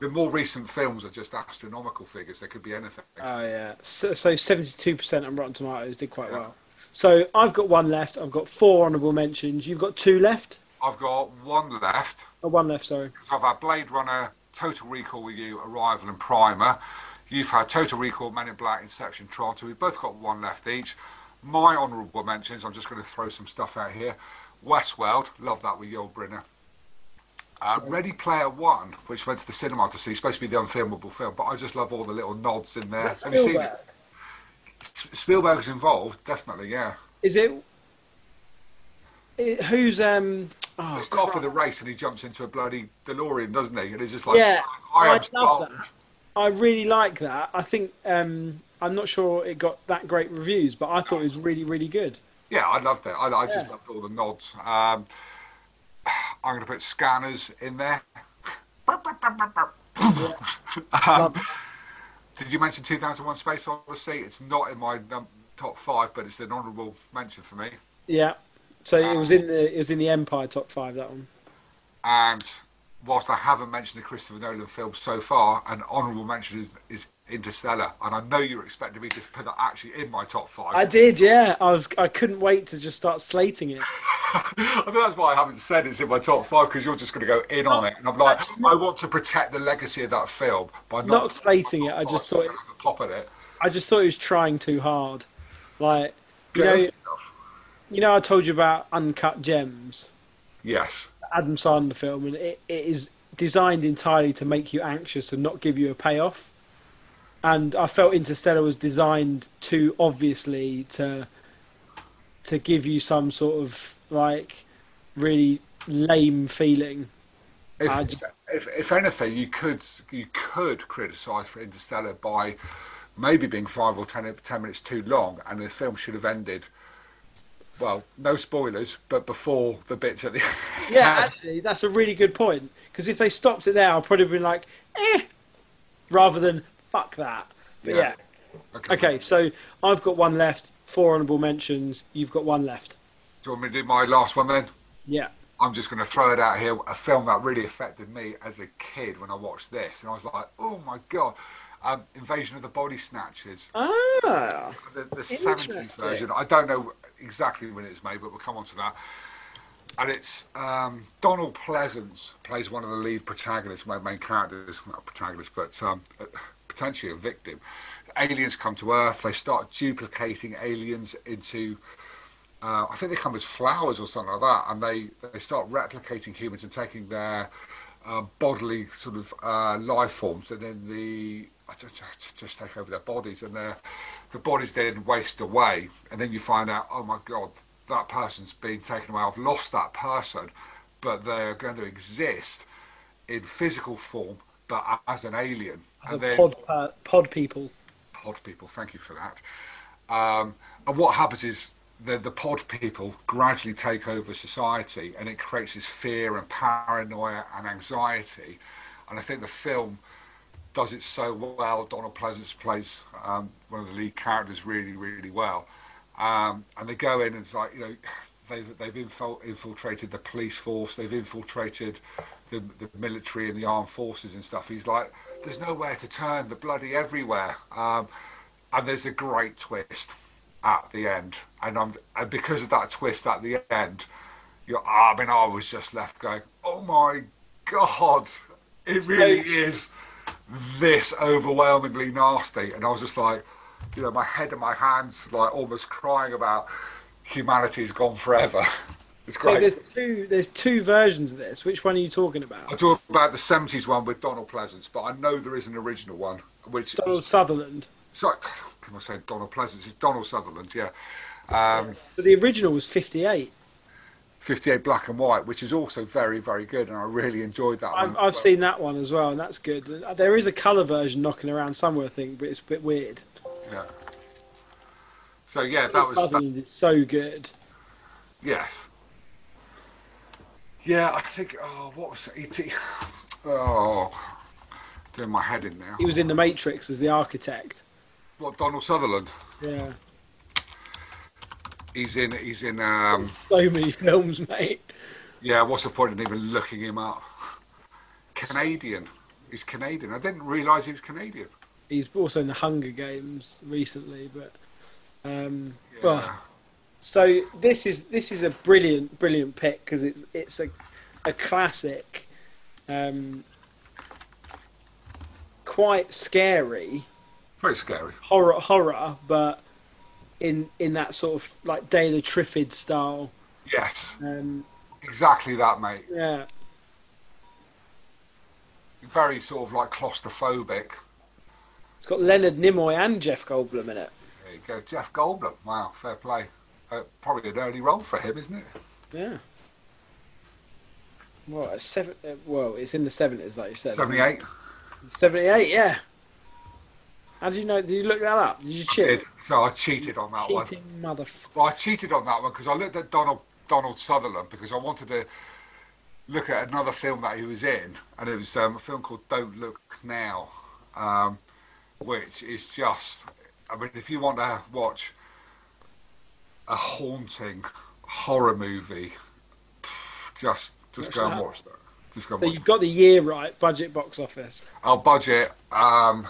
the more recent films are just astronomical figures. There could be anything. oh, yeah. So, so 72% on Rotten Tomatoes did quite Yeah. well. So I've got one left. I've got four honourable mentions. You've got two left? I've got one left. Oh, one left, sorry. So I've had Blade Runner, Total Recall with you, Arrival, and Primer. You've had Total Recall, Men in Black, Inception, Tron. So we've both got one left each. My honourable mentions, I'm just going to throw some stuff out here. Westworld, love that with Yul Brynner. Uh, Ready Player One, which went to the cinema to see, supposed to be the unfilmable film, but I just love all the little nods in there. That's Have you seen it? Spielberg's involved, definitely, yeah. Is it, it- Who's. um? Oh, It's off with the race and he jumps into a bloody DeLorean, doesn't he? And he's just like, Yeah, I, I love Spartan." that. I really like that. I think. um I'm not sure it got that great reviews, but I thought it was really, really good. Yeah, I loved it. I, I just Yeah. loved all the nods. Um, I'm going to put scanners in there. um, Love- did you mention 2001 Space Odyssey? It's not in my top five, but it's an honourable mention for me. Yeah. So it um, was in the it was in the Empire top five that one. And whilst I haven't mentioned the Christopher Nolan film so far, an honourable mention is, is Interstellar. And I know you're expecting me to put that actually in my top five. I did, yeah. I was I couldn't wait to just start slating it. I think that's why I haven't said it's in my top five because you're just going to go in on it, and I'm like, I want to protect the legacy of that film by not, Not slating it. I just thought it, a pop at it. I just thought he was trying too hard. Like you Yeah. know, you know, I told you about Uncut Gems, Yes, Adam Sandler film, and it, it is designed entirely to make you anxious and not give you a payoff. And I felt Interstellar was designed too obviously to to give you some sort of like really lame feeling. If, just- if, if anything, you could you could criticise for Interstellar by maybe being five or ten, 10 minutes too long, and the film should have ended. Well, no spoilers, but before the bits at the Yeah, actually, that's a really good point. Because if they stopped it there, I'd probably been like, eh, rather than fuck that. But yeah. Yeah. Okay, so I've got one left. Four honourable mentions. You've got one left. Do you want me to do my last one then? Yeah. I'm just going to throw it out here. A film that really affected me as a kid when I watched this, and I was like, "Oh my god!" Um, Invasion of the Body Snatchers, Ah. the, the 70s version. I don't know exactly when it was made, but we'll come on to that. And it's um, Donald Pleasence plays one of the lead protagonists, my main characters, not protagonist, but um, potentially a victim. Aliens come to Earth. They start duplicating aliens into uh, I think they come as flowers or something like that, and they, they start replicating humans and taking their uh, bodily sort of uh, life forms, and then the just, just- just take over their bodies, and their the bodies then waste away, and then you find out, oh my god, that person's been taken away. I've lost that person, but they're going to exist in physical form, but as an alien. As and a then- pod, uh, pod people. pod people. Thank you for that. Um, and what happens is the the pod people gradually take over society, and it creates this fear and paranoia and anxiety. And I think the film does it so well. Donald Pleasence plays um, one of the lead characters really, really well. Um, and they go in and it's like you know they've they've infiltrated the police force, they've infiltrated the the military and the armed forces and stuff. He's like, there's nowhere to turn, the bloody everywhere. Um, and there's a great twist at the end, and I'm and because of that twist at the end, you're, I mean I was just left going, oh my god, it really is this overwhelmingly nasty, and I was just like, you know, my head and my hands like almost crying about humanity's gone forever. It's So great. there's two. There's two versions of this. Which one are you talking about? I talk about the 70s one with Donald Pleasence, but I know there is an original one, which Donald Sutherland. Sorry, can I say Donald Pleasence? It's Donald Sutherland, yeah. Um, But the original was 58. 58 black and white, which is also very, very good, and I really enjoyed that I've, one. I've seen that one as well, and that's good. There is a colour version knocking around somewhere, I think, but it's a bit weird. Yeah. So yeah, that was that, is so good. yes. Yeah, I think. Oh, what was it? Oh, doing my head in now. He was in The Matrix as the architect. What Donald Sutherland? Yeah, He's in. He's in. Um, so many films, mate. yeah. What's the point in even looking him up? Canadian. He's Canadian. I didn't realise he was Canadian. He's also in the Hunger Games recently, but um, Yeah. well, so this is this is a brilliant, brilliant pick because it's it's a a classic, um, quite scary Very scary. horror horror, but in in that sort of like Day of the Triffid style. Yes, Um, exactly that, mate. yeah, Very sort of like claustrophobic. it's got Leonard Nimoy and Jeff Goldblum in it. There you go, Jeff Goldblum. Wow, fair play. Uh, probably an early role for him, isn't it? Yeah. Well, it's seven. Uh, well, it's in the seventies, like you said. Seventy-eight. Seventy-eight. Yeah. How did you know? Did you look that up? Did you cheat? Did. So I cheated on that one. Cheating motherfucker. Well, I cheated on that one because I looked at Donald Donald Sutherland because I wanted to look at another film that he was in, and it was um, a film called Don't Look Now, um, which is just. I mean, if you want to watch a haunting horror movie, just just go and watch that. Just go and So watch. you've got the year right. Budget box office. Our budget, um,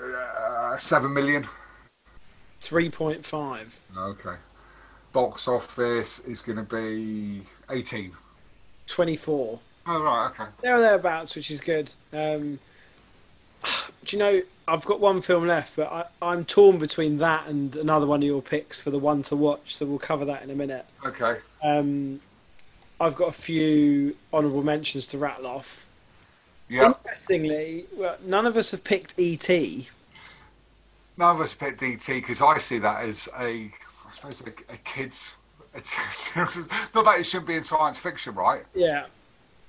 uh, seven million. Three point five. Okay. Box office is going to be 18. 24. Oh, right, okay. There or thereabouts, which is good. Um, do you know? I've got one film left, but I, I'm torn between that and another one of your picks for the one to watch. So we'll cover that in a minute. Okay. Um, I've got a few honourable mentions to rattle off. Yeah. Interestingly, well, none of us have picked ET. None of us picked DT because I see that as a, I suppose, a, a kid's not that it shouldn't be in science fiction, right? Yeah.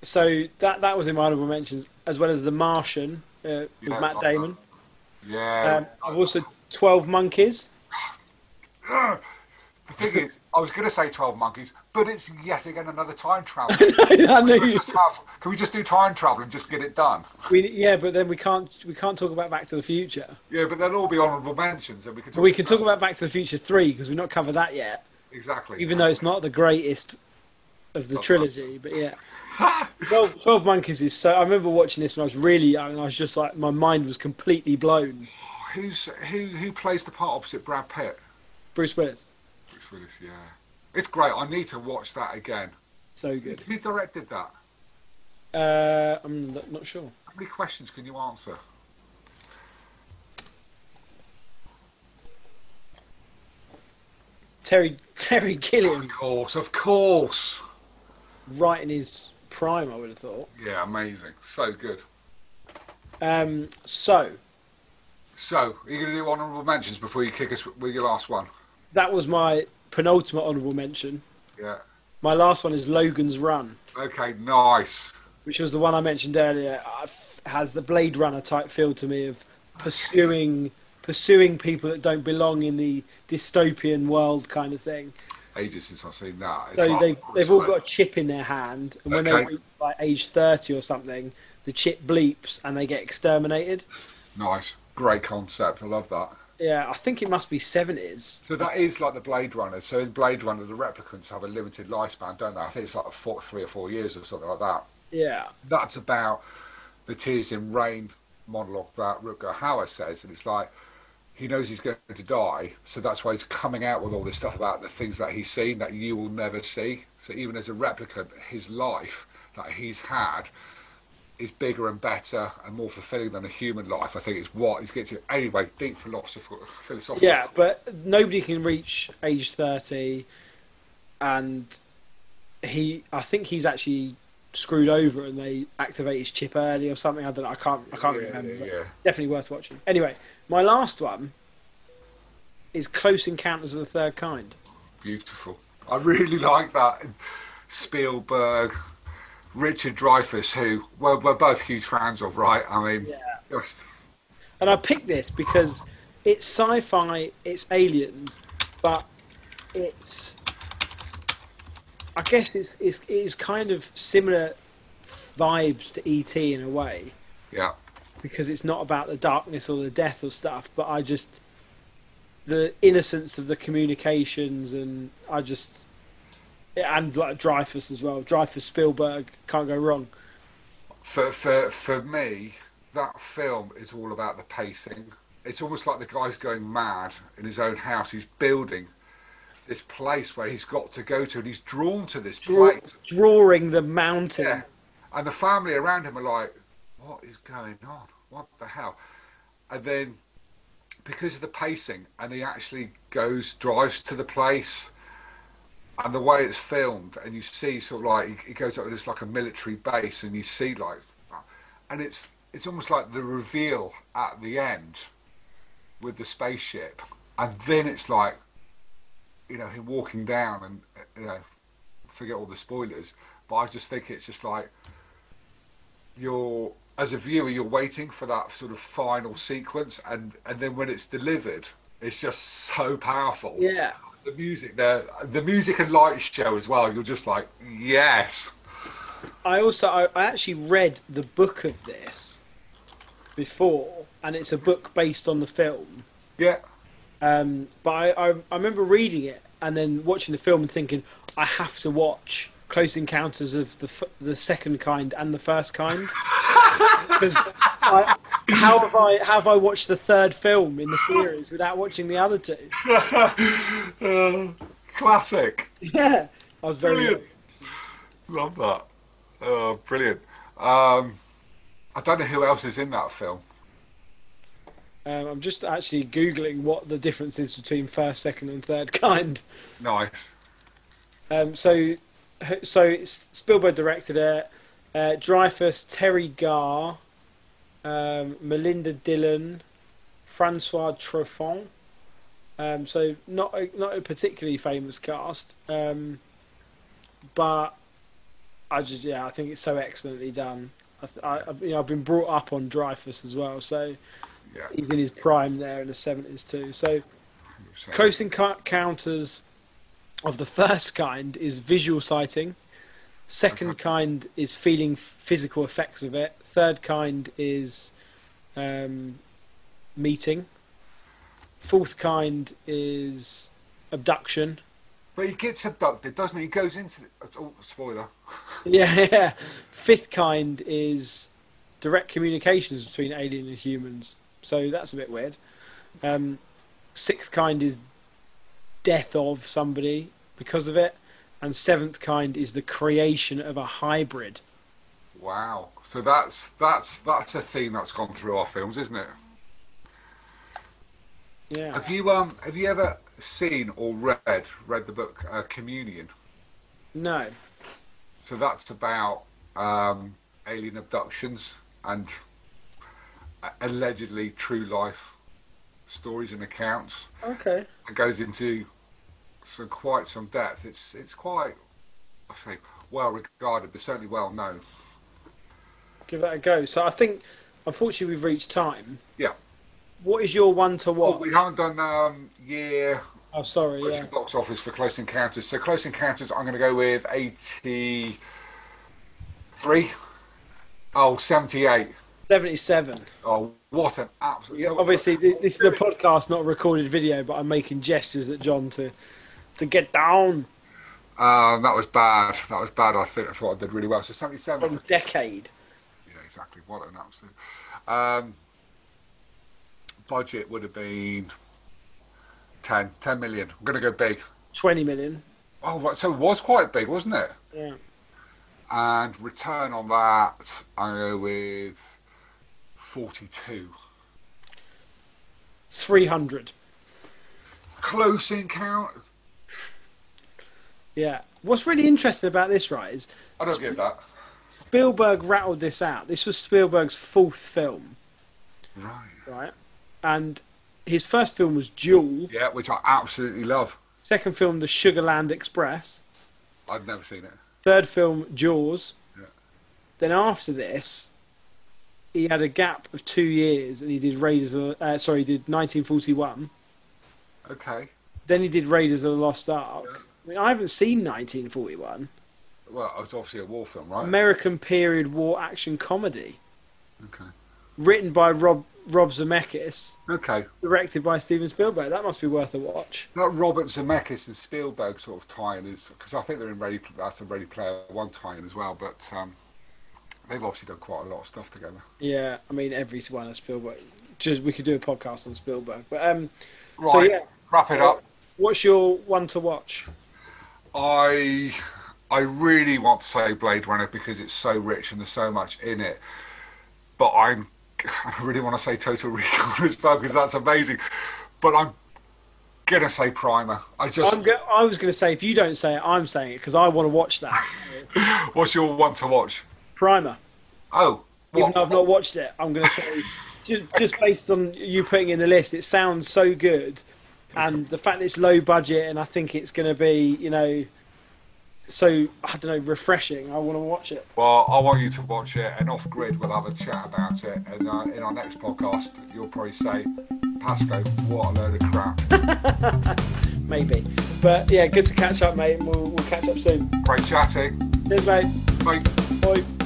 So that that was in my honorable mentions, as well as The Martian uh, with Yeah, Matt Damon. Yeah. Um, I've also Twelve Monkeys. The thing is, I was going to say Twelve Monkeys, but it's yet again another time travel. I Can we just have? Can we just do time travel and just get it done? We, yeah, but then we can't we can't talk about Back to the Future. Yeah, but they'll all be honourable mentions, and we can. Talk But we can talk about Back to the Future three because we've not covered that yet. exactly. Even though it's not the greatest of the trilogy, but yeah. 12, 12 Monkeys is so. I remember watching this when I was really young, and I was just like, my mind was completely blown. Who's who? Who plays the part opposite Brad Pitt? Bruce Willis, Bruce Willis. Yeah, it's great. I need to watch that again. so good. Who directed that? Uh, I'm not, sure. How many questions can you answer? Terry Terry Gilliam, Of course, of course. right in his prime, I would have thought. Yeah, amazing. So good. Um, so So, are you going to do honourable mentions before you kick us with your last one? that was my penultimate honourable mention. Yeah. My last one is Logan's Run, Okay, nice. which was the one I mentioned earlier. Has the Blade Runner type feel to me of pursuing pursuing people that don't belong in the dystopian world kind of thing. Ages since I've seen that. It's So like- they they've all got a chip in their hand, and when they Okay. reach like age thirty or something, the chip bleeps and they get exterminated. Nice. Great concept. I love that. Yeah, I think it must be seventies. So that is like the Blade Runner. So in Blade Runner, the replicants have a limited lifespan, don't they? I think it's like four, three or four years or something like that. Yeah, That's about the Tears in Rain monologue that Rutger Hauer says, and it's like he knows he's going to die, so that's why he's coming out with all this stuff about the things that he's seen that you will never see. So even as a replicant, his life that he's had is bigger and better and more fulfilling than a human life. I think it's what he's getting to. Anyway, deep philosophical, philosophical. yeah, but nobody can reach age thirty, and he, I think he's actually screwed over, and they activate his chip early or something. I don't know. I can't. I can't yeah, remember. Yeah. Definitely worth watching. Anyway, my last one is Close Encounters of the Third Kind. Beautiful. I really like that. Spielberg, Richard Dreyfuss, who we're, we're both huge fans of, right? I mean, Yeah. just And I picked this because it's sci-fi, it's aliens, but it's I guess it's it's it is kind of similar vibes to ET in a way yeah, because it's not about the darkness or the death or stuff, but I just the innocence of the communications and I just and like Dreyfuss as well. Dreyfuss Spielberg can't go wrong. for for for me, that film is all about the pacing. It's almost like the guy's going mad in his own house. He's building this place where he's got to go to, and he's drawn to this Draw, place. drawing the mountain. Yeah. And the family around him are like, what is going on? What the hell? And then, because of the pacing, and he actually goes, drives to the place, and the way it's filmed, and you see sort of like, he goes up to this like a military base, and you see like, and it's, it's almost like the reveal at the end with the spaceship. And then it's like, you know, him walking down and, you know, forget all the spoilers, but I just think it's just like you're as a viewer you're waiting for that sort of final sequence and and then when it's delivered it's just so powerful Yeah. The music there the music and lights show as well you're just like yes I also I, I actually read the book of this before, and it's a book based on the film. yeah Um, but I, I I remember reading it and then watching the film and thinking I have to watch Close Encounters of the f- the second kind and the first kind. I, how have I how have I watched the third film in the series without watching the other two? Uh, classic Yeah, I was very. Brilliant. love that oh brilliant um I don't know who else is in that film Um, I'm just actually googling what the difference is between first, second, and third kind. nice Um, so, so it's Spielberg directed it. Uh, Dreyfuss, Teri Garr, um, Melinda Dillon, Francois Truffaut, Um, so not a, not a particularly famous cast, um, but I just yeah I think it's so excellently done. I, th- I I've- you know I've been brought up on Dreyfuss as well, so Yeah. he's in his prime there in the seventies too. So So- close encounters of the first kind is visual sighting. Second Okay. kind is feeling physical effects of it. Third kind is um, meeting. Fourth kind is abduction. But he gets abducted, doesn't he? He goes into. The, oh, spoiler. Yeah, yeah. Fifth kind is direct communications between alien and humans. So that's a bit weird. Um, sixth kind is death of somebody because of it. And seventh kind is the creation of a hybrid. Wow. So that's that's that's a theme that's gone through our films, isn't it? Yeah. Have you um have you ever seen or read read the book uh, Communion? No. So that's about um, alien abductions and allegedly true life stories and accounts. Okay. It goes into some quite some depth. It's it's quite I say well regarded, but certainly well known. Give that a go. So I think, unfortunately, we've reached time. Yeah. What is your one to Well, watch? we haven't done um, year Oh, sorry. What's Yeah. box office for Close Encounters? So Close Encounters, I'm going to go with 83. Oh, 78. 77. Oh, what an absolute. so- Obviously, th- this is a podcast, not a recorded video, but I'm making gestures at John to to get down Um, that was bad. That was bad. I think I thought I did really well. So 77. from decade. Yeah, exactly. What an absolute. Um, budget would have been 10, 10 million. I'm going to go big. 20 million. Oh, right. So it was quite big, wasn't it? Yeah. And return on that, I go with 42. 300. Close encounter. Yeah. What's really interesting about this, right, is I don't get that. Spielberg rattled this out. This was Spielberg's fourth film, Right. right? And his first film was Duel. Yeah, which I absolutely love. Second film, The Sugarland Express. I've never seen it. Third film, Jaws. Yeah. Then after this, he had a gap of two years, and he did Raiders. Of, uh, sorry, he did 1941. Okay. Then he did Raiders of the Lost Ark. I mean, I haven't seen 1941. Well, it's obviously a war film, right? American period war action comedy, Okay. written by Rob Rob Zemeckis, Okay. directed by Steven Spielberg. That must be worth a watch. That Robert Zemeckis and Spielberg sort of tie-in is because I think they're in Ready. That's a Ready Player One tie-in as well. But um, they've obviously done quite a lot of stuff together. Yeah, I mean every one of Spielberg. Just we could do a podcast on Spielberg, but um, Right. so yeah, Wrap it up. what's your one to watch? I I really want to say Blade Runner because it's so rich and there's so much in it. But I'm I really want to say Total Recall as well because that's amazing. But I'm gonna say Primer. I just I'm go- I was going to say if you don't say it, I'm saying it because I want to watch that. what's your one to watch? Primer. Oh, Even though I've not watched it, I'm going to say just just based on you putting in the list, it sounds so good, and the fact that it's low budget and I think it's going to be you know so I don't know refreshing. I want to watch it. Well, I want you to watch it, and off grid we'll have a chat about it. And uh, in our next podcast, you'll probably say, "Pasco, what a load of crap." Maybe, but yeah, good to catch up, mate. We'll, we'll catch up soon. Great chatting. Cheers, mate. Bye. Bye.